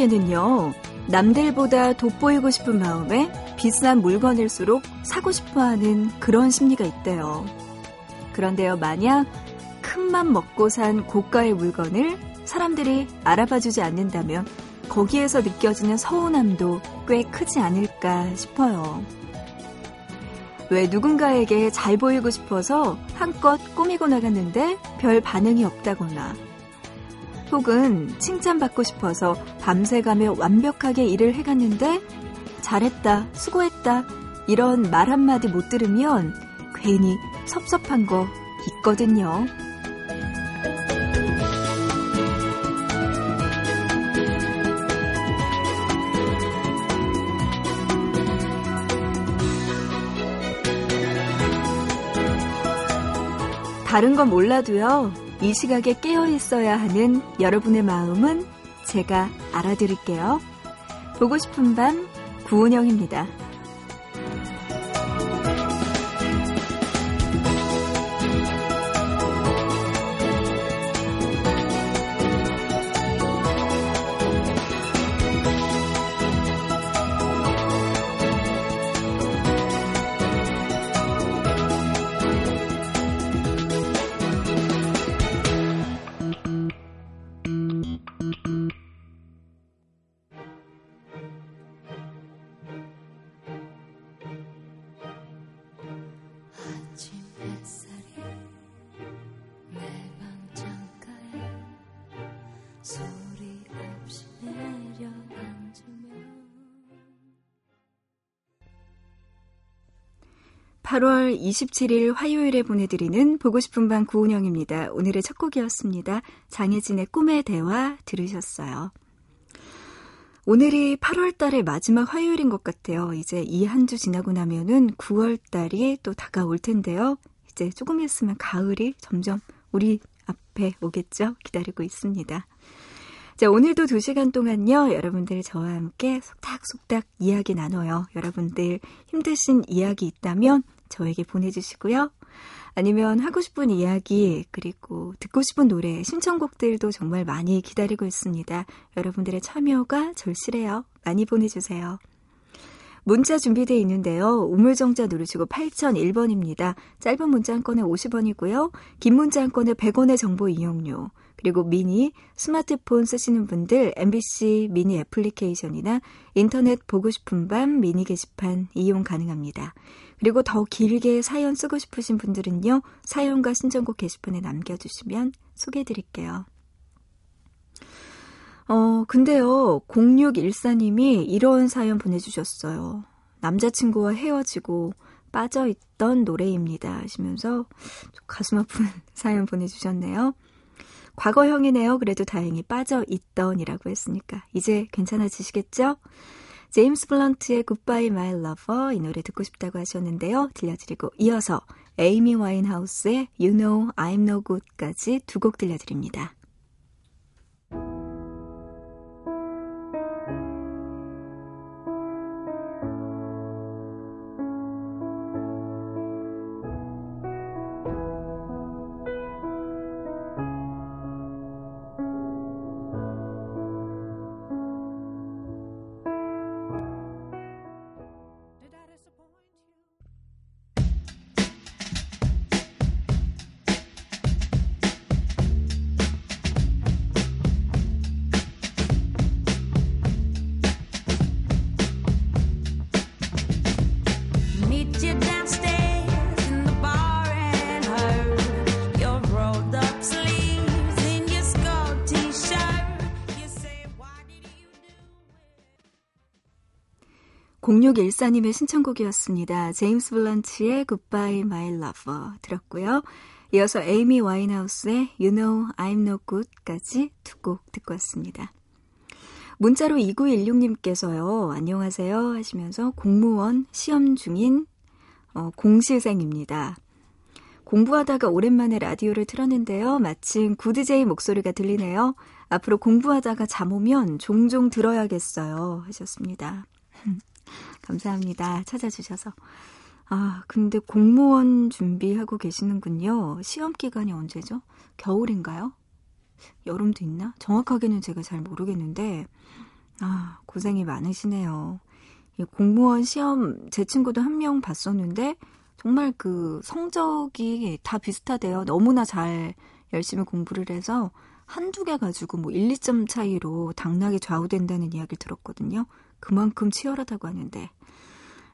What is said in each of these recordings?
사람에게는요, 남들보다 돋보이고 싶은 마음에 비싼 물건일수록 사고 싶어 하는 그런 심리가 있대요. 그런데요, 만약 큰 맘 먹고 산 고가의 물건을 사람들이 알아봐 주지 않는다면 거기에서 느껴지는 서운함도 꽤 크지 않을까 싶어요. 왜 누군가에게 잘 보이고 싶어서 한껏 꾸미고 나갔는데 별 반응이 없다거나 혹은 칭찬받고 싶어서 밤새가며 완벽하게 일을 해갔는데 잘했다, 수고했다 이런 말 한마디 못 들으면 괜히 섭섭한 거 있거든요. 다른 건 몰라도요, 이 시각에 깨어 있어야 하는 여러분의 마음은 제가 알아드릴게요. 보고 싶은 밤, 구은영입니다. 8월 27일 화요일에 보내드리는 보고 싶은 밤 구은영입니다. 오늘의 첫 곡이었습니다. 장혜진의 꿈의 대화 들으셨어요. 오늘이 8월 달의 마지막 화요일인 것 같아요. 이제 이 한 주 지나고 나면은 9월 달이 또 다가올 텐데요. 이제 조금 있으면 가을이 점점 우리 앞에 오겠죠? 기다리고 있습니다. 자, 오늘도 2시간 동안요, 여러분들 저와 함께 속닥속닥 이야기 나눠요. 여러분들 힘드신 이야기 있다면 저에게 보내주시고요. 아니면 하고 싶은 이야기, 그리고 듣고 싶은 노래, 신청곡들도 정말 많이 기다리고 있습니다. 여러분들의 참여가 절실해요. 많이 보내주세요. 문자 준비되어 있는데요. 우물정자 누르시고 8001번입니다. 짧은 문자 한 건에 50원이고요. 긴 문자 한 건에 100원의 정보 이용료. 그리고 미니, 스마트폰 쓰시는 분들 MBC 미니 애플리케이션이나 인터넷 보고 싶은 밤 미니 게시판 이용 가능합니다. 그리고 더 길게 사연 쓰고 싶으신 분들은요, 사연과 신청곡 게시판에 남겨주시면 소개해드릴게요. 어, 근데요, 0614님이 이런 사연 보내주셨어요. 남자친구와 헤어지고 빠져있던 노래입니다. 하시면서 가슴 아픈 사연 보내주셨네요. 과거형이네요. 그래도 다행히 빠져있던이라고 했으니까. 이제 괜찮아지시겠죠? 제임스 블런트의 Goodbye My Lover 이 노래 듣고 싶다고 하셨는데요. 들려드리고 이어서 에이미 와인하우스의 You Know I'm No Good까지 두 곡 들려드립니다. 공6 1 4님의 신청곡이었습니다. 제임스 블런치의 Goodbye My Lover 들었고요. 이어서 에이미 와인하우스의 You Know I'm No Good까지 두 곡 듣고 왔습니다. 문자로 2916님께서요. 안녕하세요 하시면서 공무원 시험 중인 어, 공시생입니다. 공부하다가 오랜만에 라디오를 틀었는데요. 마침 구드제이 목소리가 들리네요. 앞으로 공부하다가 잠 오면 종종 들어야겠어요. 하셨습니다. 감사합니다. 찾아주셔서. 아, 근데 공무원 준비하고 계시는군요. 시험 기간이 언제죠? 겨울인가요? 여름도 있나? 정확하게는 제가 잘 모르겠는데, 아, 고생이 많으시네요. 공무원 시험 제 친구도 한 명 봤었는데, 정말 그 성적이 다 비슷하대요. 너무나 잘 열심히 공부를 해서 한두 개 가지고 뭐 1, 2점 차이로 당락이 좌우된다는 이야기를 들었거든요. 그만큼 치열하다고 하는데.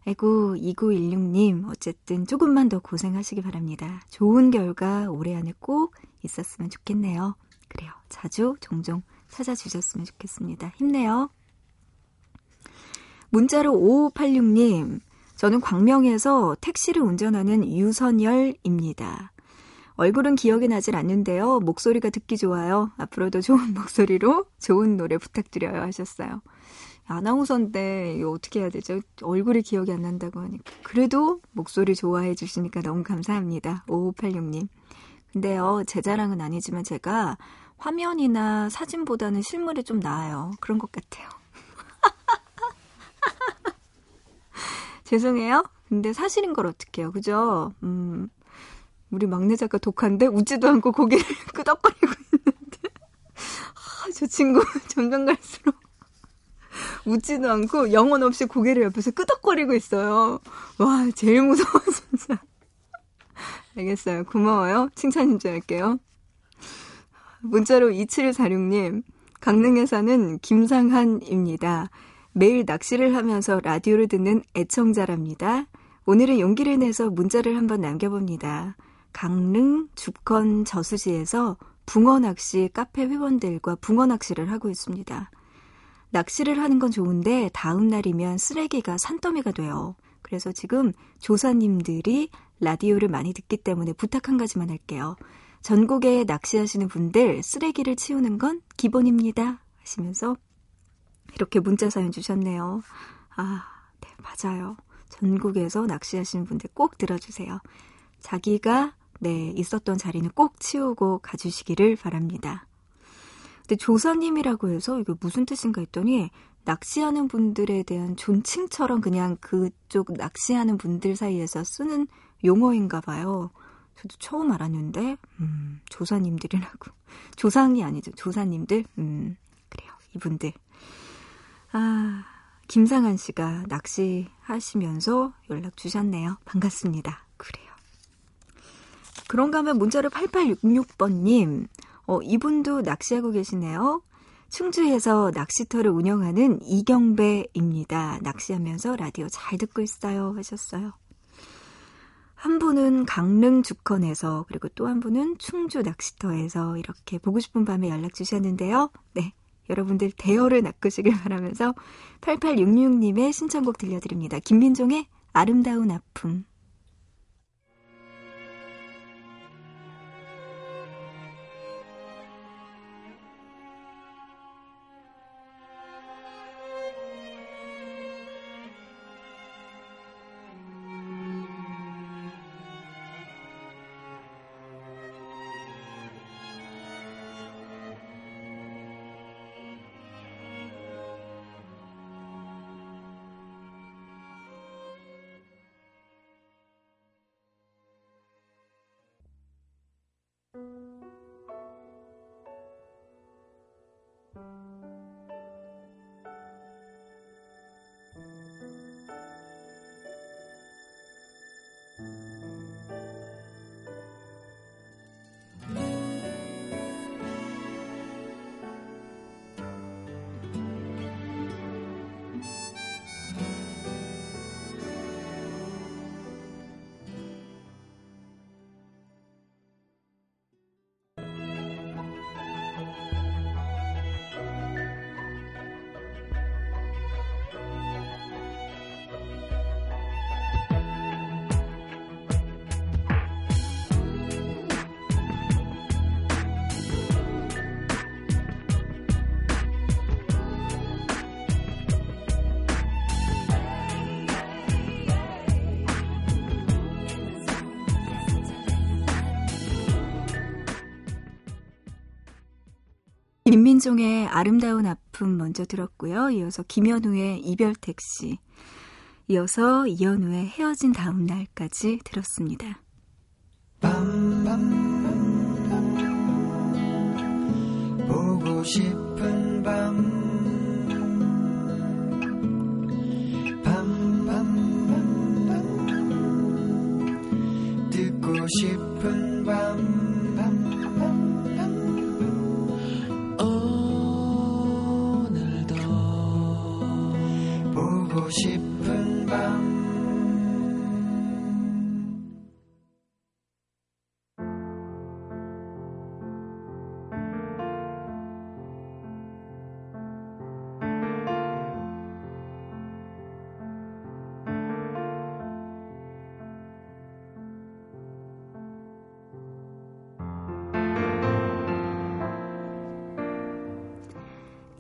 아이고, 2916님, 어쨌든 조금만 더 고생하시기 바랍니다. 좋은 결과 올해 안에 꼭 있었으면 좋겠네요. 그래요. 자주, 종종 찾아주셨으면 좋겠습니다. 힘내요. 문자로 5586님, 저는 광명에서 택시를 운전하는 유선열입니다. 얼굴은 기억이 나질 않는데요. 목소리가 듣기 좋아요. 앞으로도 좋은 목소리로 좋은 노래 부탁드려요 하셨어요. 아나운서인데 이거 어떻게 해야 되죠? 얼굴이 기억이 안 난다고 하니까. 그래도 목소리 좋아해 주시니까 너무 감사합니다. 5586님. 근데요, 제 자랑은 아니지만 제가 화면이나 사진보다는 실물이 좀 나아요. 그런 것 같아요. 죄송해요. 근데 사실인 걸 어떡해요. 그죠? 음, 우리 막내 작가 독한데 웃지도 않고 고개를 끄덕거리고 있는데. 아, 저 친구 점점 갈수록 웃지도 않고 영혼 없이 고개를 옆에서 끄덕거리고 있어요. 와, 제일 무서워, 진짜. 알겠어요. 고마워요. 칭찬 인 줄 알게요. 문자로 2746님, 강릉에 사는 김상한입니다. 매일 낚시를 하면서 라디오를 듣는 애청자랍니다. 오늘은 용기를 내서 문자를 한번 남겨봅니다. 강릉 죽건 저수지에서 붕어 낚시 카페 회원들과 붕어 낚시를 하고 있습니다. 낚시를 하는 건 좋은데 다음 날이면 쓰레기가 산더미가 돼요. 그래서 지금 조사님들이 라디오를 많이 듣기 때문에 부탁 한 가지만 할게요. 전국에 낚시하시는 분들 쓰레기를 치우는 건 기본입니다. 하시면서 이렇게 문자 사연 주셨네요. 아, 네, 맞아요. 전국에서 낚시하시는 분들 꼭 들어주세요. 자기가 네, 있었던 자리는 꼭 치우고 가주시기를 바랍니다. 근데 조사님이라고 해서 이게 무슨 뜻인가 했더니 낚시하는 분들에 대한 존칭처럼 그냥 그쪽 낚시하는 분들 사이에서 쓰는 용어인가 봐요. 저도 처음 알았는데, 음, 조사님들이라고. 조상이 아니죠. 조사님들? 음, 그래요. 이분들. 아, 김상한 씨가 낚시하시면서 연락 주셨네요. 반갑습니다. 그래요. 그런가 하면 문자로 8866번님, 어, 이분도 낚시하고 계시네요. 충주에서 낚시터를 운영하는 이경배입니다. 낚시하면서 라디오 잘 듣고 있어요. 하셨어요. 한 분은 강릉 주컨에서 그리고 또 한 분은 충주 낚시터에서 이렇게 보고 싶은 밤에 연락 주셨는데요. 네. 여러분들 대여를 낚으시길 바라면서 8866님의 신청곡 들려드립니다. 김민종의 아름다운 아픔. Thank you. 김민종의 아름다운 아픔 먼저 들었고요. 이어서 김현우의 이별 택시. 이어서 이현우의 헤어진 다음 날까지 들었습니다. 싶은 밤 밤밤밤밤 듣고 싶은 밤 싶은 밤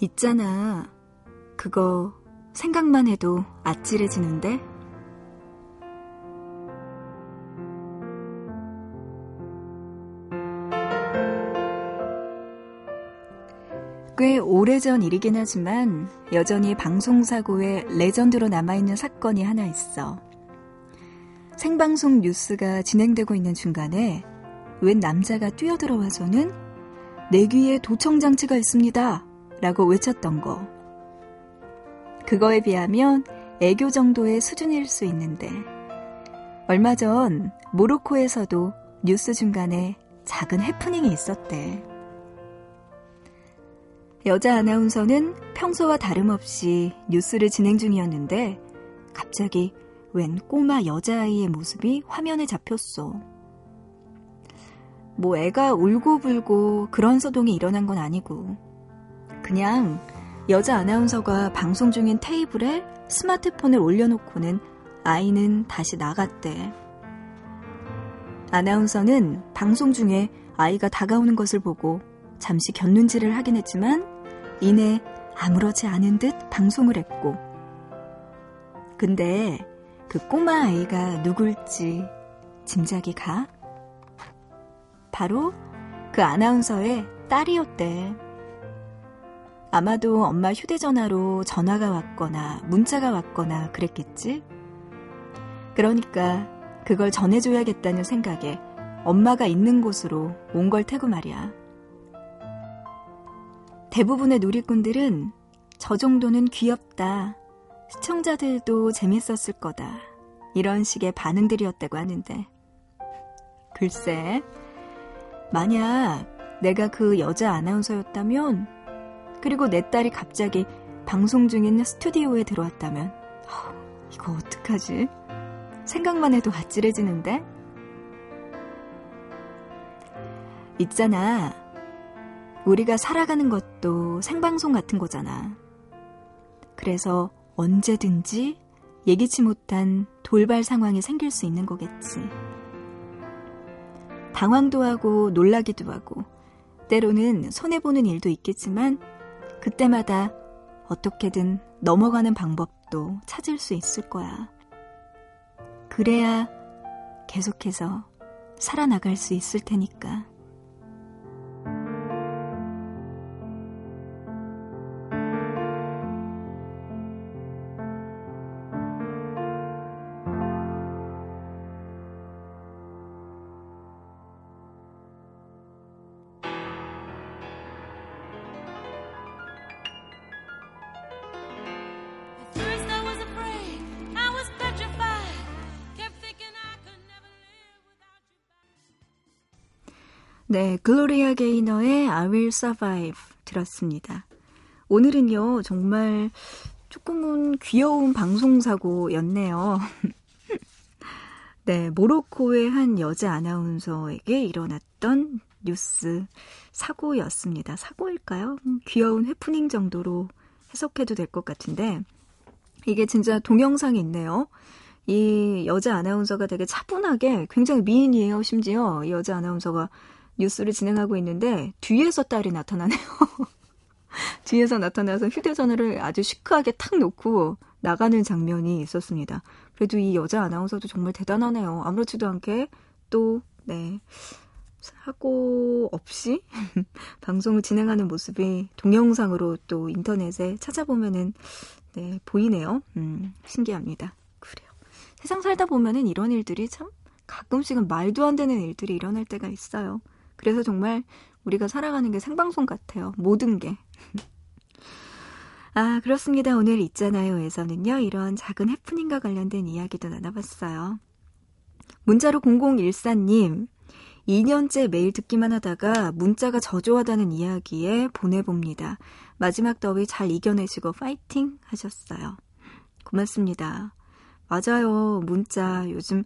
있잖아. 그거 생각만 해도 아찔해지는데? 꽤 오래전 일이긴 하지만 여전히 방송사고의 레전드로 남아있는 사건이 하나 있어. 생방송 뉴스가 진행되고 있는 중간에 웬 남자가 뛰어들어와서는 내 귀에 도청장치가 있습니다. 라고 외쳤던 거. 그거에 비하면 애교 정도의 수준일 수 있는데, 얼마 전 모로코에서도 뉴스 중간에 작은 해프닝이 있었대. 여자 아나운서는 평소와 다름없이 뉴스를 진행 중이었는데, 갑자기 웬 꼬마 여자아이의 모습이 화면에 잡혔어. 뭐 애가 울고불고 그런 소동이 일어난 건 아니고, 그냥 여자 아나운서가 방송 중인 테이블에 스마트폰을 올려놓고는 아이는 다시 나갔대. 아나운서는 방송 중에 아이가 다가오는 것을 보고 잠시 곁눈질을 하긴 했지만 이내 아무렇지 않은 듯 방송을 했고. 근데 그 꼬마 아이가 누굴지 짐작이 가? 바로 그 아나운서의 딸이었대. 아마도 엄마 휴대전화로 전화가 왔거나 문자가 왔거나 그랬겠지? 그러니까 그걸 전해줘야겠다는 생각에 엄마가 있는 곳으로 온 걸 테고 말이야. 대부분의 누리꾼들은 저 정도는 귀엽다. 시청자들도 재밌었을 거다. 이런 식의 반응들이었다고 하는데. 글쎄, 만약 내가 그 여자 아나운서였다면 그리고 내 딸이 갑자기 방송 중인 스튜디오에 들어왔다면 어, 이거 어떡하지? 생각만 해도 아찔해지는데? 있잖아. 우리가 살아가는 것도 생방송 같은 거잖아. 그래서 언제든지 예기치 못한 돌발 상황이 생길 수 있는 거겠지. 당황도 하고 놀라기도 하고, 때로는 손해보는 일도 있겠지만, 그때마다 어떻게든 넘어가는 방법도 찾을 수 있을 거야. 그래야 계속해서 살아나갈 수 있을 테니까. 네, 글로리아 게이너의 I Will Survive 들었습니다. 오늘은요, 정말 조금은 귀여운 방송사고였네요. 네, 모로코의 한 여자 아나운서에게 일어났던 뉴스 사고였습니다. 사고일까요? 음, 귀여운 해프닝 정도로 해석해도 될 것 같은데, 이게 진짜 동영상이 있네요. 이 여자 아나운서가 되게 차분하게 굉장히 미인이에요, 심지어. 이 여자 아나운서가 뉴스를 진행하고 있는데 뒤에서 딸이 나타나네요. 뒤에서 나타나서 휴대전화를 아주 시크하게 탁 놓고 나가는 장면이 있었습니다. 그래도 이 여자 아나운서도 정말 대단하네요. 아무렇지도 않게 또, 네. 사고 없이 방송을 진행하는 모습이 동영상으로 또 인터넷에 찾아보면은, 네, 보이네요. 음, 신기합니다. 그래요. 세상 살다 보면은 이런 일들이 참 가끔씩은 말도 안 되는 일들이 일어날 때가 있어요. 그래서 정말 우리가 살아가는 게 생방송 같아요. 모든 게. 아, 그렇습니다. 오늘 있잖아요에서는요, 이런 작은 해프닝과 관련된 이야기도 나눠봤어요. 문자로 0014님, 2년째 매일 듣기만 하다가 문자가 저조하다는 이야기에 보내봅니다. 마지막 더위 잘 이겨내시고 파이팅 하셨어요. 고맙습니다. 맞아요. 문자 요즘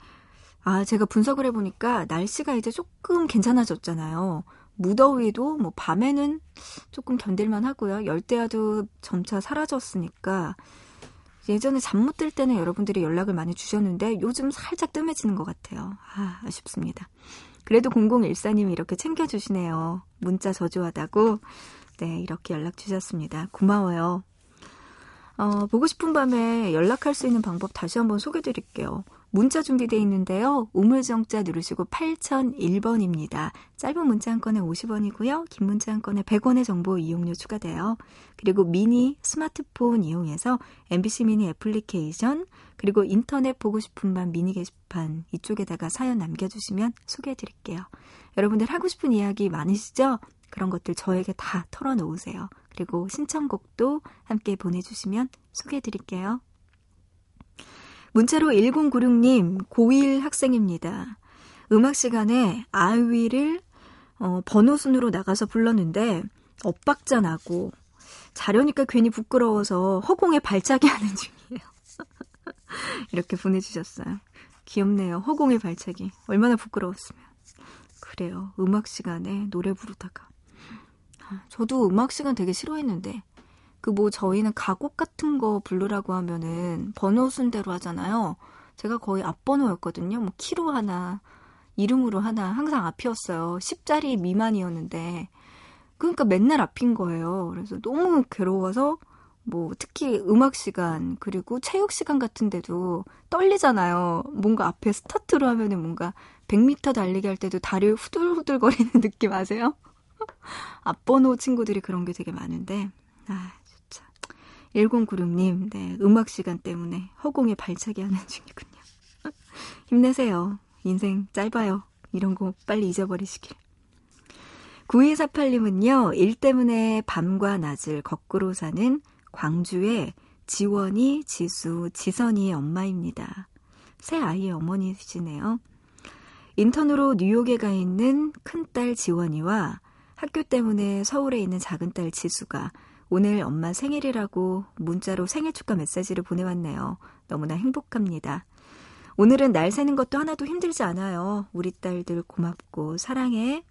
아, 제가 분석을 해보니까 날씨가 이제 조금 괜찮아졌잖아요. 무더위도 뭐 밤에는 조금 견딜만 하고요. 열대야도 점차 사라졌으니까 예전에 잠 못 들 때는 여러분들이 연락을 많이 주셨는데 요즘 살짝 뜸해지는 것 같아요. 아, 아쉽습니다. 그래도 0014님이 이렇게 챙겨주시네요. 문자 저조하다고. 네, 이렇게 연락 주셨습니다. 고마워요. 어, 보고 싶은 밤에 연락할 수 있는 방법 다시 한번 소개해 드릴게요. 문자 준비되어 있는데요. 우물정자 누르시고 8001번입니다. 짧은 문자 한 건에 50원이고요. 긴 문자 한 건에 100원의 정보 이용료 추가돼요. 그리고 미니 스마트폰 이용해서 MBC 미니 애플리케이션 그리고 인터넷 보고 싶은 밤 미니 게시판 이쪽에다가 사연 남겨주시면 소개해 드릴게요. 여러분들 하고 싶은 이야기 많으시죠? 그런 것들 저에게 다 털어놓으세요. 그리고 신청곡도 함께 보내주시면 소개해 드릴게요. 문자로 1096님, 고1 학생입니다. 음악 시간에 아이위를 어, 번호 순으로 나가서 불렀는데 엇박자 나고 자려니까 괜히 부끄러워서 허공에 발차기 하는 중이에요. 이렇게 보내주셨어요. 귀엽네요. 허공에 발차기. 얼마나 부끄러웠으면. 그래요. 음악 시간에 노래 부르다가. 저도 음악 시간 되게 싫어했는데 그 뭐 저희는 가곡 같은 거 부르라고 하면은 번호 순대로 하잖아요. 제가 거의 앞번호였거든요. 뭐 키로 하나, 이름으로 하나 항상 앞이었어요. 10자리 미만이었는데 그러니까 맨날 앞인 거예요. 그래서 너무 괴로워서 뭐 특히 음악 시간 그리고 체육 시간 같은 데도 떨리잖아요. 뭔가 앞에 스타트로 하면은 뭔가 100m 달리기 할 때도 다리를 후들후들거리는 느낌 아세요? 앞번호 친구들이 그런 게 되게 많은데, 아. 1096님, 네, 음악 시간 때문에 허공에 발차기 하는 중이군요. 힘내세요. 인생 짧아요. 이런 거 빨리 잊어버리시길. 9248님은요, 일 때문에 밤과 낮을 거꾸로 사는 광주의 지원이, 지수, 지선이의 엄마입니다. 새 아이의 어머니시네요. 인턴으로 뉴욕에 가 있는 큰딸 지원이와 학교 때문에 서울에 있는 작은 딸 지수가 오늘 엄마 생일이라고 문자로 생일 축하 메시지를 보내왔네요. 너무나 행복합니다. 오늘은 날 새는 것도 하나도 힘들지 않아요. 우리 딸들 고맙고 사랑해.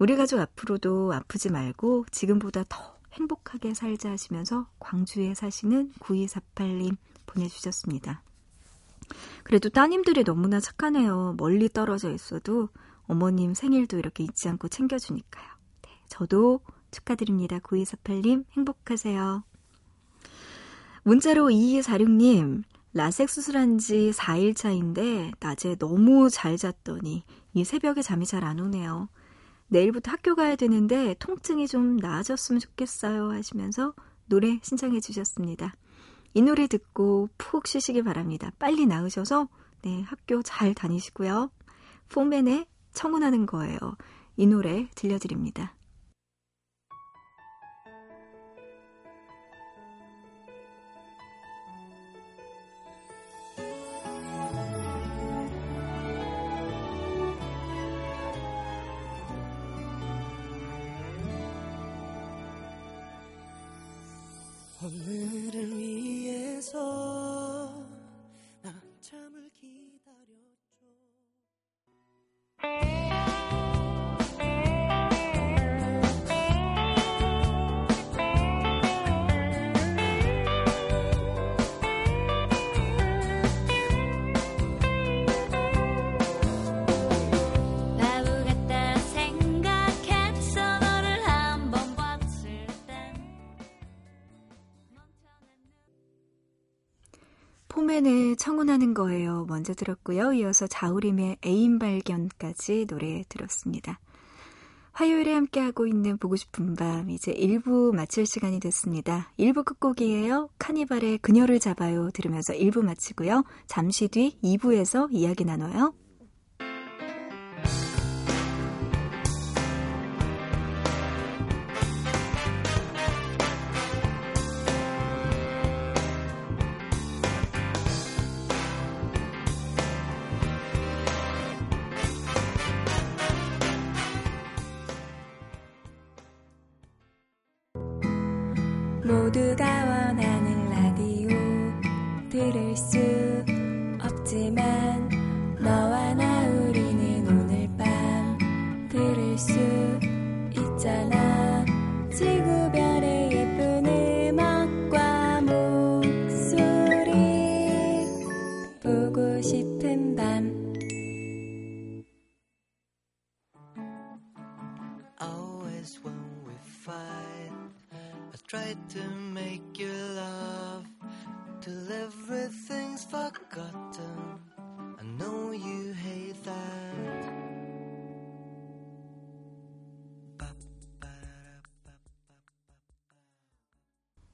우리 가족 앞으로도 아프지 말고 지금보다 더 행복하게 살자 하시면서 광주에 사시는 9248님 보내주셨습니다. 그래도 따님들이 너무나 착하네요. 멀리 떨어져 있어도 어머님 생일도 이렇게 잊지 않고 챙겨주니까요. 저도 축하드립니다. 9248님 행복하세요. 문자로 2246님 라섹 수술한 지 4일 차인데 낮에 너무 잘 잤더니 이 새벽에 잠이 잘 안 오네요. 내일부터 학교 가야 되는데 통증이 좀 나아졌으면 좋겠어요 하시면서 노래 신청해 주셨습니다. 이 노래 듣고 푹 쉬시기 바랍니다. 빨리 나으셔서 네, 학교 잘 다니시고요. 폼맨의 청혼하는 거예요. 이 노래 들려드립니다. 오늘을 위해서 포맨의 청혼하는 거예요. 먼저 들었고요. 이어서 자우림의 애인 발견까지 노래 들었습니다. 화요일에 함께하고 있는 보고 싶은 밤 이제 1부 마칠 시간이 됐습니다. 1부 끝곡이에요. 카니발의 그녀를 잡아요 들으면서 1부 마치고요. 잠시 뒤 2부에서 이야기 나눠요. 모두가 Try to make you laugh till everything's forgotten. I know you hate that.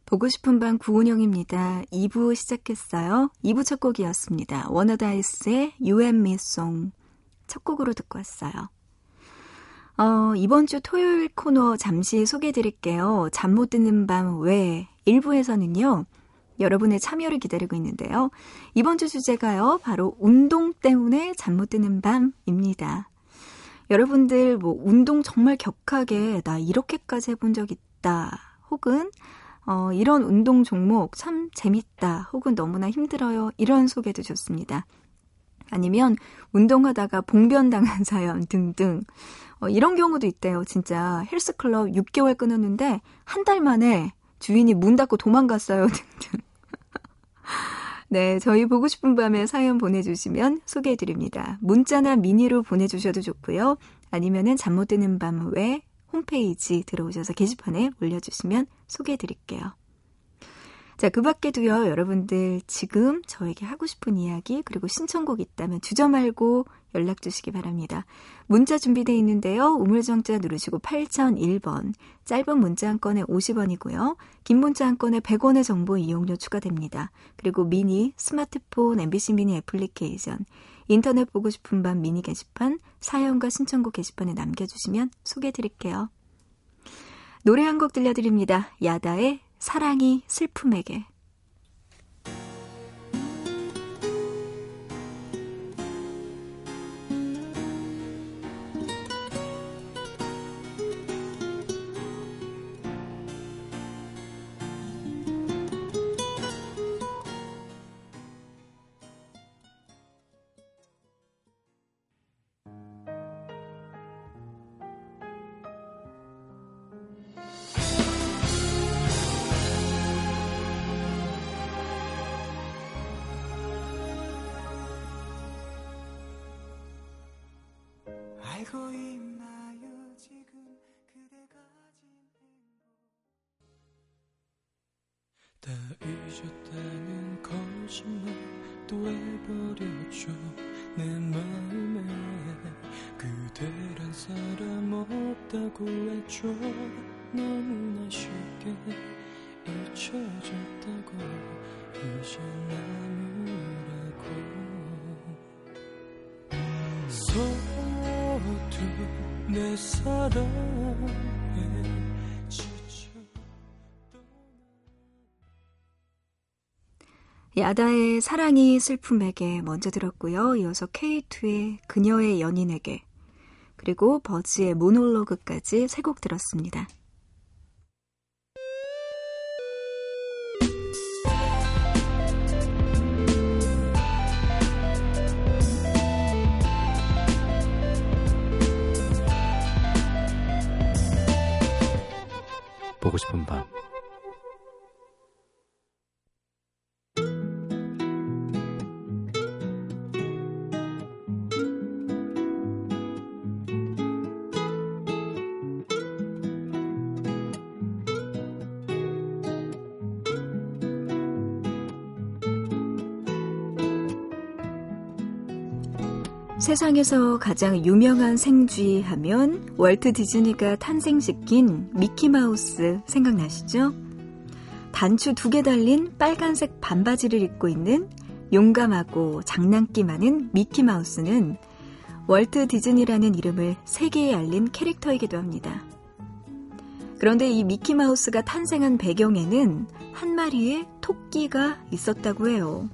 보고 싶은 밤 구은영입니다. 2부 시작했어요. 2부 첫 곡이었습니다. 워너다이스의 You and Me Song 첫 곡으로 듣고 왔어요. 어, 이번 주 토요일 코너 잠시 소개해 드릴게요. 잠 못 드는 밤 왜? 1부에서는요. 여러분의 참여를 기다리고 있는데요. 이번 주 주제가요. 바로 운동 때문에 잠 못 드는 밤입니다. 여러분들 뭐 운동 정말 격하게 나 이렇게까지 해본 적 있다. 혹은 어, 이런 운동 종목 참 재밌다. 혹은 너무나 힘들어요. 이런 소개도 좋습니다. 아니면 운동하다가 봉변당한 사연 등등. 어, 이런 경우도 있대요. 진짜 헬스클럽 6개월 끊었는데 한 달 만에 주인이 문 닫고 도망갔어요. 등등. 네, 저희 보고 싶은 밤에 사연 보내주시면 소개해드립니다. 문자나 미니로 보내주셔도 좋고요. 아니면은 잠 못 드는 밤 외 홈페이지 들어오셔서 게시판에 올려주시면 소개해드릴게요. 자, 그 밖에도요, 여러분들 지금 저에게 하고 싶은 이야기, 그리고 신청곡 있다면 주저 말고 연락 주시기 바랍니다. 문자 준비되어 있는데요. 우물정자 누르시고 8001번, 짧은 문자 한 건에 50원이고요. 긴 문자 한 건에 100원의 정보 이용료 추가됩니다. 그리고 미니, 스마트폰, MBC 미니 애플리케이션, 인터넷 보고 싶은 밤 미니 게시판, 사연과 신청곡 게시판에 남겨주시면 소개해 드릴게요. 노래 한 곡 들려드립니다. 야다의 사랑이 슬픔에게. 알고 있나요? 지금 그대가 다 잊었다는 거짓말 또 해버렸죠. 내 마음에 그대란 사람 없다고 했죠. 너무나 쉽게 잊혀졌다고 이제 나무라고 내 사랑에 지쳐 야다의 사랑이 슬픔에게 먼저 들었고요. 이어서 K2의 그녀의 연인에게 그리고 버즈의 모놀로그까지 세 곡 들었습니다. 보고 싶은 밤 세상에서 가장 유명한 생쥐 하면 월트 디즈니가 탄생시킨 미키마우스 생각나시죠? 단추 두 개 달린 빨간색 반바지를 입고 있는 용감하고 장난기 많은 미키마우스는 월트 디즈니라는 이름을 세계에 알린 캐릭터이기도 합니다. 그런데 이 미키마우스가 탄생한 배경에는 한 마리의 토끼가 있었다고 해요.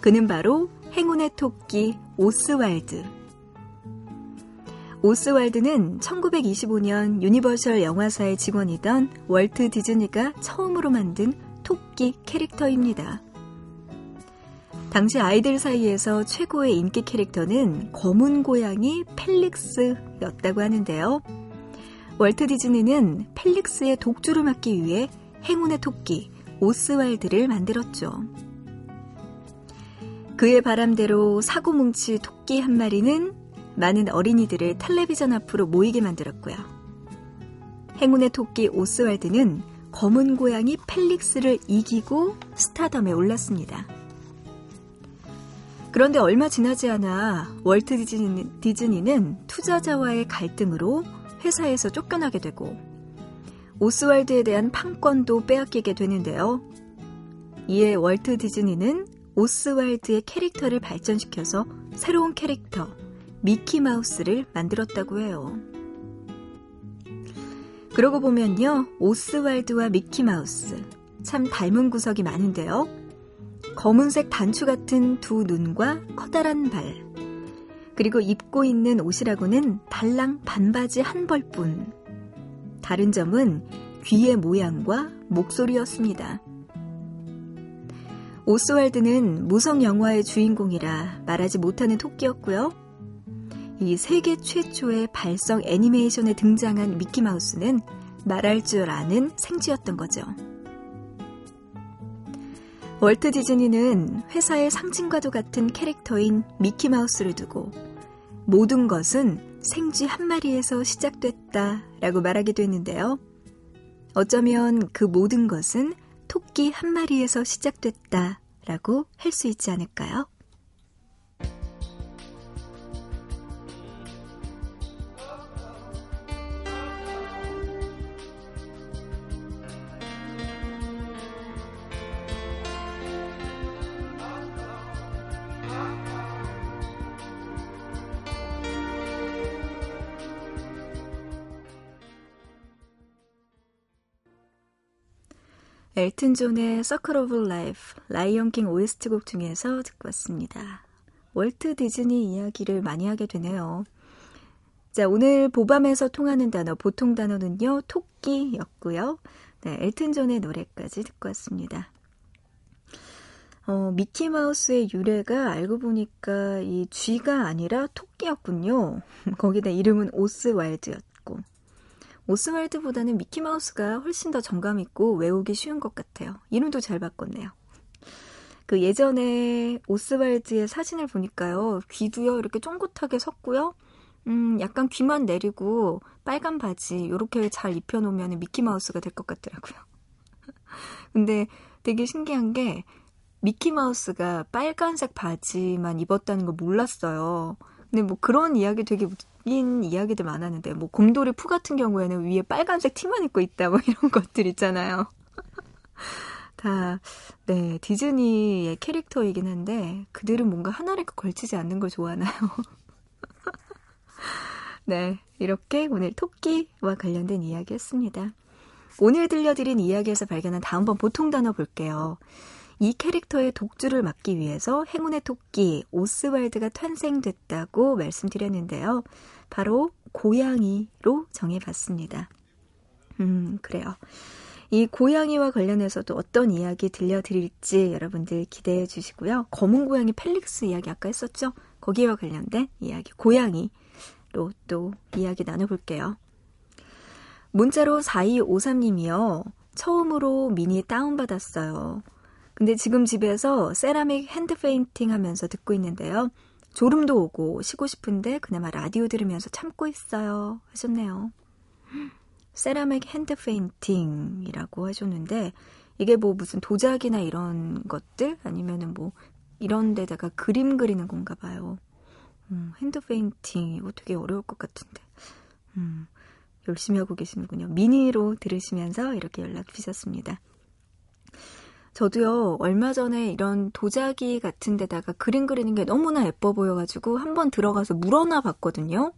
그는 바로 행운의 토끼 오스왈드. 오스왈드는 1925년 유니버셜 영화사의 직원이던 월트 디즈니가 처음으로 만든 토끼 캐릭터입니다. 당시 아이들 사이에서 최고의 인기 캐릭터는 검은 고양이 펠릭스였다고 하는데요. 월트 디즈니는 펠릭스의 독주를 막기 위해 행운의 토끼 오스왈드를 만들었죠. 그의 바람대로 사고뭉치 토끼 한 마리는 많은 어린이들을 텔레비전 앞으로 모이게 만들었고요. 행운의 토끼 오스왈드는 검은 고양이 펠릭스를 이기고 스타덤에 올랐습니다. 그런데 얼마 지나지 않아 월트 디즈니, 디즈니는 투자자와의 갈등으로 회사에서 쫓겨나게 되고 오스왈드에 대한 판권도 빼앗기게 되는데요. 이에 월트 디즈니는 오스왈드의 캐릭터를 발전시켜서 새로운 캐릭터 미키마우스를 만들었다고 해요. 그러고 보면요. 오스왈드와 미키마우스 참 닮은 구석이 많은데요. 검은색 단추 같은 두 눈과 커다란 발 그리고 입고 있는 옷이라고는 달랑 반바지 한 벌뿐 다른 점은 귀의 모양과 목소리였습니다. 오스왈드는 무성 영화의 주인공이라 말하지 못하는 토끼였고요. 이 세계 최초의 발성 애니메이션에 등장한 미키마우스는 말할 줄 아는 생쥐였던 거죠. 월트 디즈니는 회사의 상징과도 같은 캐릭터인 미키마우스를 두고 모든 것은 생쥐 한 마리에서 시작됐다 라고 말하기도 했는데요. 어쩌면 그 모든 것은 토끼 한 마리에서 시작됐다 라고 할 수 있지 않을까요? 엘튼 존의 Circle of Life, 라이언 킹 OST 곡 중에서 듣고 왔습니다. 월트 디즈니 이야기를 많이 하게 되네요. 자, 오늘 보밤에서 통하는 단어, 보통 단어는요, 토끼였고요. 네, 엘튼 존의 노래까지 듣고 왔습니다. 어, 미키마우스의 유래가 알고 보니까 이 쥐가 아니라 토끼였군요. 거기다 이름은 오스왈드였고. 오스왈드보다는 미키마우스가 훨씬 더 정감 있고 외우기 쉬운 것 같아요. 이름도 잘 바꿨네요. 그 예전에 오스왈드의 사진을 보니까요. 귀도요, 이렇게 쫑긋하게 섰고요. 음, 약간 귀만 내리고 빨간 바지 이렇게 잘 입혀 놓으면 미키마우스가 될 것 같더라고요. 근데 되게 신기한 게 미키마우스가 빨간색 바지만 입었다는 걸 몰랐어요. 근데 뭐 그런 이야기 되게 웃 긴 이야기들 많았는데 뭐 곰돌이 푸 같은 경우에는 위에 빨간색 티만 입고 있다 뭐 이런 것들 있잖아요. 다, 네, 디즈니의 캐릭터이긴 한데, 그들은 뭔가 하나를 걸치지 않는 걸 좋아하나요? 네, 이렇게 오늘 토끼와 관련된 이야기 했습니다. 오늘 들려드린 이야기에서 발견한 다음번 보통 단어 볼게요. 이 캐릭터의 독주를 막기 위해서 행운의 토끼 오스왈드가 탄생됐다고 말씀드렸는데요. 바로 고양이로 정해봤습니다. 음, 그래요. 이 고양이와 관련해서도 어떤 이야기 들려드릴지 여러분들 기대해 주시고요. 검은 고양이 펠릭스 이야기 아까 했었죠? 거기와 관련된 이야기, 고양이로 또 이야기 나눠볼게요. 문자로 4253님이요. 처음으로 미니 다운받았어요. 근데 지금 집에서 세라믹 hand painting 하면서 듣고 있는데요. 졸음도 오고 쉬고 싶은데 그나마 라디오 들으면서 참고 있어요. 하셨네요. 세라믹 hand painting이라고 하셨는데 이게 뭐 무슨 도자기나 이런 것들 아니면은 뭐 이런 데다가 그림 그리는 건가 봐요. 음, hand painting 이거 되게 어려울 것 같은데. 음, 열심히 하고 계시는군요. 미니로 들으시면서 이렇게 연락 주셨습니다. 저도요, 얼마 전에 이런 도자기 같은 데다가 그림 그리는 게 너무나 예뻐 보여가지고 한번 들어가서 물어나 봤거든요.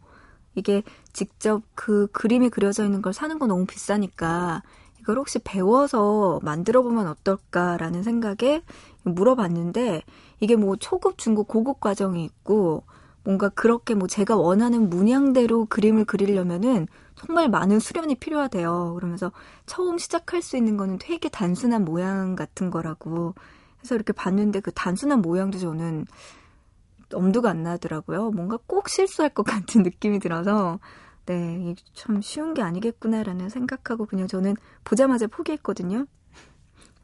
이게 직접 그 그림이 그려져 있는 걸 사는 건 너무 비싸니까 이걸 혹시 배워서 만들어 보면 어떨까라는 생각에 물어봤는데 이게 뭐 초급, 중급, 고급 과정이 있고 뭔가 그렇게 뭐 제가 원하는 문양대로 그림을 그리려면은 정말 많은 수련이 필요하대요. 그러면서 처음 시작할 수 있는 거는 되게 단순한 모양 같은 거라고 해서 이렇게 봤는데 그 단순한 모양도 저는 엄두가 안 나더라고요. 뭔가 꼭 실수할 것 같은 느낌이 들어서 네, 참 쉬운 게 아니겠구나라는 생각하고 그냥 저는 보자마자 포기했거든요.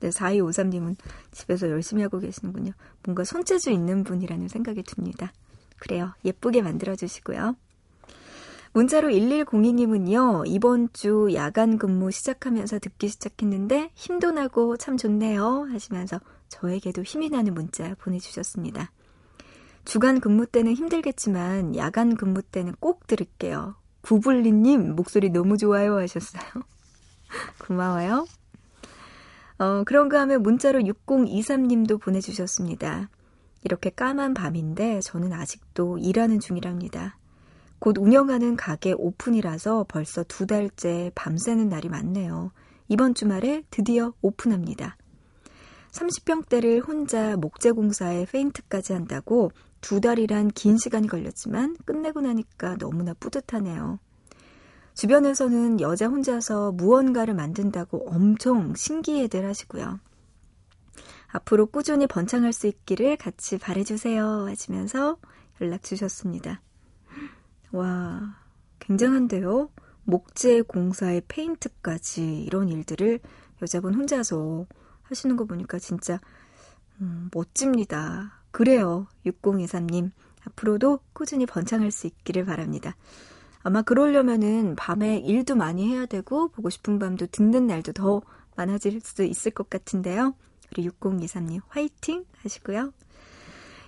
네, 4253님은 집에서 열심히 하고 계시는군요. 뭔가 손재주 있는 분이라는 생각이 듭니다. 그래요. 예쁘게 만들어주시고요. 문자로 1102님은요, 이번 주 야간 근무 시작하면서 듣기 시작했는데 힘도 나고 참 좋네요. 하시면서 저에게도 힘이 나는 문자 보내주셨습니다. 주간 근무 때는 힘들겠지만 야간 근무 때는 꼭 들을게요. 구불리님 목소리 너무 좋아요 하셨어요. 고마워요. 어, 그런가 하면 문자로 6023님도 보내주셨습니다. 이렇게 까만 밤인데 저는 아직도 일하는 중이랍니다. 곧 운영하는 가게 오픈이라서 벌써 두 달째 밤새는 날이 많네요. 이번 주말에 드디어 오픈합니다. 30평대를 혼자 목재 공사에 페인트까지 한다고 두 달이란 긴 시간이 걸렸지만 끝내고 나니까 너무나 뿌듯하네요. 주변에서는 여자 혼자서 무언가를 만든다고 엄청 신기해들 하시고요. 앞으로 꾸준히 번창할 수 있기를 같이 바래주세요 하시면서 연락 주셨습니다. 와, 굉장한데요? 목재 공사에 페인트까지 이런 일들을 여자분 혼자서 하시는 거 보니까 진짜 음, 멋집니다. 그래요. 6023님. 앞으로도 꾸준히 번창할 수 있기를 바랍니다. 아마 그러려면은 밤에 일도 많이 해야 되고 보고 싶은 밤도 듣는 날도 더 많아질 수 있을 것 같은데요. 우리 6023님 화이팅 하시고요.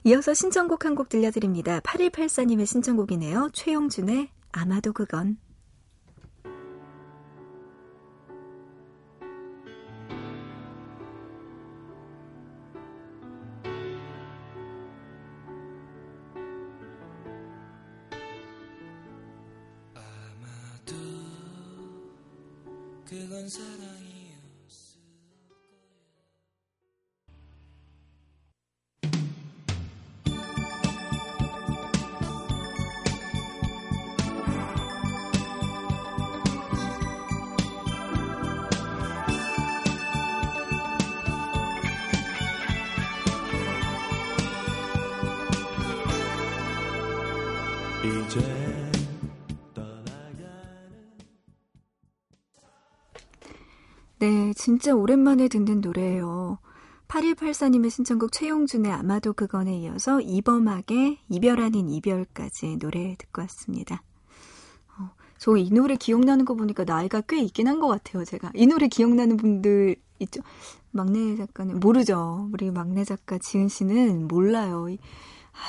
이어서 신청곡 한 곡 들려드립니다. 8184님의 신청곡이네요. 최영준의 아마도 그건. 그건 사랑 네, 진짜 오랜만에 듣는 노래예요. 8184님의 신청곡 최용준의 아마도 그건에 이어서 이범학의 이별 아닌 이별까지 노래 듣고 왔습니다. 어, 저이 노래 기억나는 거 보니까 나이가 꽤 있긴 한 것 같아요, 제가. 이 노래 기억나는 분들 있죠? 막내 작가는, 모르죠. 우리 막내 작가 지은 씨는 몰라요. 이-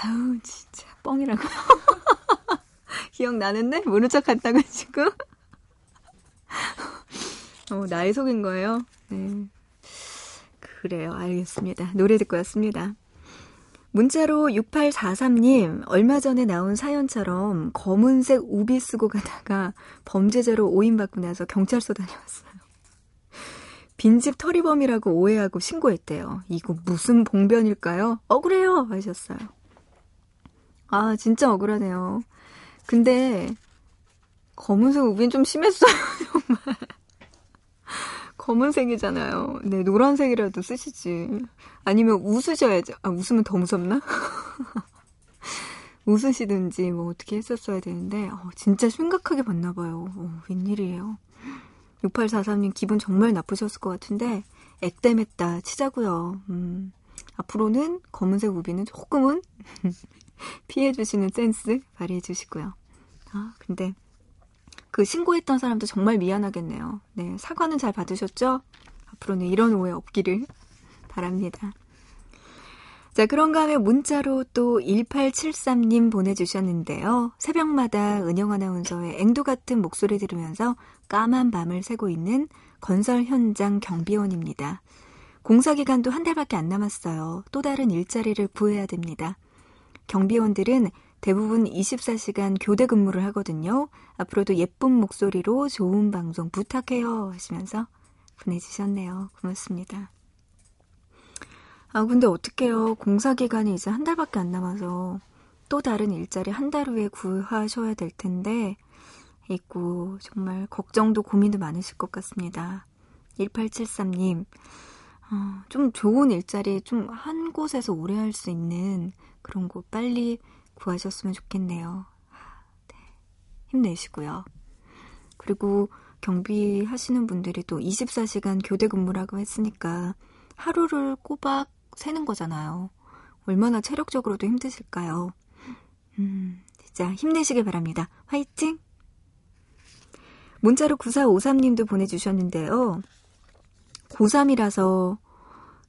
아우, 진짜 뻥이라고. 기억나는데? 모른 척 한다고 지금? 어, 나이 속인 거예요? 네. 그래요. 알겠습니다. 노래 듣고 왔습니다. 문자로 6843님, 얼마 전에 나온 사연처럼 검은색 우비 쓰고 가다가 범죄자로 오인받고 나서 경찰서 다녀왔어요. 빈집 털이범이라고 오해하고 신고했대요. 이거 무슨 봉변일까요? 억울해요! 하셨어요. 아, 진짜 억울하네요. 근데, 검은색 우비는 좀 심했어요, 정말. 검은색이잖아요. 네, 노란색이라도 쓰시지. 아니면 웃으셔야죠. 아, 웃으면 더 무섭나? 웃으시든지 뭐 어떻게 했었어야 되는데, 어, 진짜 심각하게 봤나 봐요. 어, 웬일이에요. 6843님 기분 정말 나쁘셨을 것 같은데, 액땜했다 치자고요. 음, 앞으로는 검은색 우비는 조금은 피해주시는 센스 발휘해주시고요. 아, 근데 그 신고했던 사람도 정말 미안하겠네요. 네, 사과는 잘 받으셨죠? 앞으로는 이런 오해 없기를 바랍니다. 자, 그런가 하면 문자로 또 1873님 보내주셨는데요. 새벽마다 은영 아나운서의 앵두 같은 목소리 들으면서 까만 밤을 새고 있는 건설 현장 경비원입니다. 공사 기간도 한 달밖에 안 남았어요. 또 다른 일자리를 구해야 됩니다. 경비원들은 대부분 24시간 교대 근무를 하거든요. 앞으로도 예쁜 목소리로 좋은 방송 부탁해요 하시면서 보내주셨네요. 고맙습니다. 아 근데 어떡해요. 공사 기간이 이제 한 달밖에 안 남아서 또 다른 일자리 한 달 후에 구하셔야 될 텐데, 있고, 정말 걱정도 고민도 많으실 것 같습니다. 1873님, 어, 좀 좋은 일자리 좀 한 곳에서 오래 할 수 있는 그런 곳 빨리 구하셨으면 좋겠네요. 네, 힘내시고요. 그리고 경비 하시는 분들이 또 24시간 교대 근무라고 했으니까 하루를 꼬박 세는 거잖아요. 얼마나 체력적으로도 힘드실까요? 음, 진짜 힘내시길 바랍니다. 화이팅! 문자로 9453님도 보내주셨는데요. 고3이라서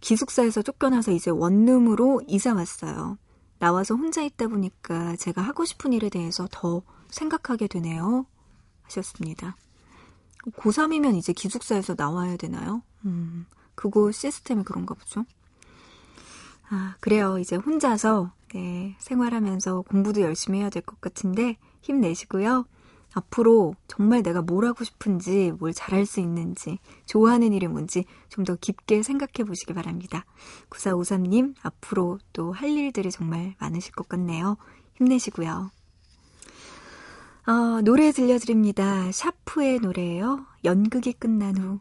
기숙사에서 쫓겨나서 이제 원룸으로 이사 왔어요. 나와서 혼자 있다 보니까 제가 하고 싶은 일에 대해서 더 생각하게 되네요. 하셨습니다. 고3이면 이제 기숙사에서 나와야 되나요? 음, 그거 시스템이 그런가 보죠. 아, 그래요. 이제 혼자서, 네, 생활하면서 공부도 열심히 해야 될 것 같은데, 힘내시고요. 앞으로 정말 내가 뭘 하고 싶은지, 뭘 잘할 수 있는지, 좋아하는 일이 뭔지 좀 더 깊게 생각해 보시기 바랍니다. 9453님, 앞으로 또 할 일들이 정말 많으실 것 같네요. 힘내시고요. 어, 노래 들려드립니다. 샤프의 노래예요. 연극이 끝난 후.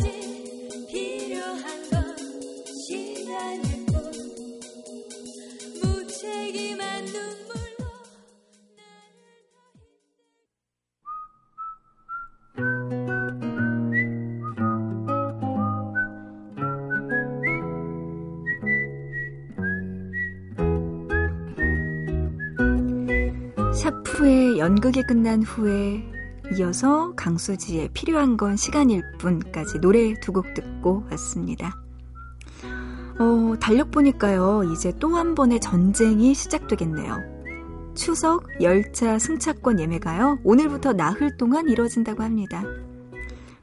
연극이 끝난 후에 이어서 강수지의 필요한 건 시간일 뿐까지 노래 두 곡 듣고 왔습니다. 어, 달력 보니까요, 이제 또 한 번의 전쟁이 시작되겠네요. 추석 열차 승차권 예매가요, 오늘부터 나흘 동안 이뤄진다고 합니다.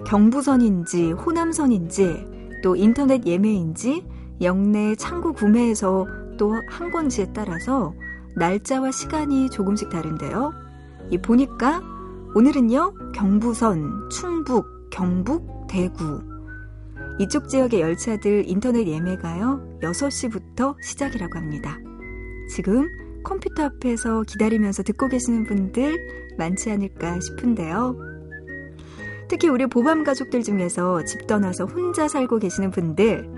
경부선인지 호남선인지 또 인터넷 예매인지 역내 창구 구매에서 또한 건지에 따라서 날짜와 시간이 조금씩 다른데요. 이 보니까 오늘은요 경부선, 충북, 경북, 대구 이쪽 지역의 열차들 인터넷 예매가요 6시부터 시작이라고 합니다. 지금 컴퓨터 앞에서 기다리면서 듣고 계시는 분들 많지 않을까 싶은데요. 특히 우리 보밤 가족들 중에서 집 떠나서 혼자 살고 계시는 분들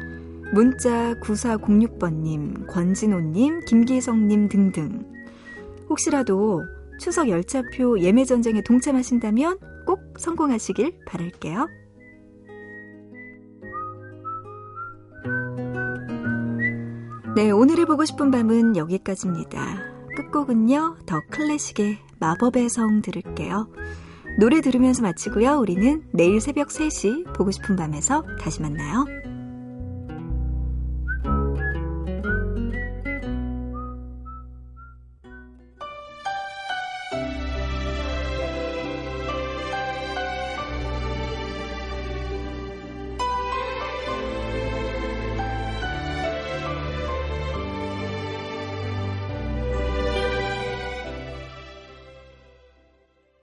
문자 9406번님, 권진호님, 김기성님 등등 혹시라도 추석 열차표 예매 전쟁에 동참하신다면 꼭 성공하시길 바랄게요. 네, 오늘의 보고 싶은 밤은 여기까지입니다. 끝곡은요, 더 클래식의 마법의 성 들을게요. 노래 들으면서 마치고요. 우리는 내일 새벽 3시 보고 싶은 밤에서 다시 만나요.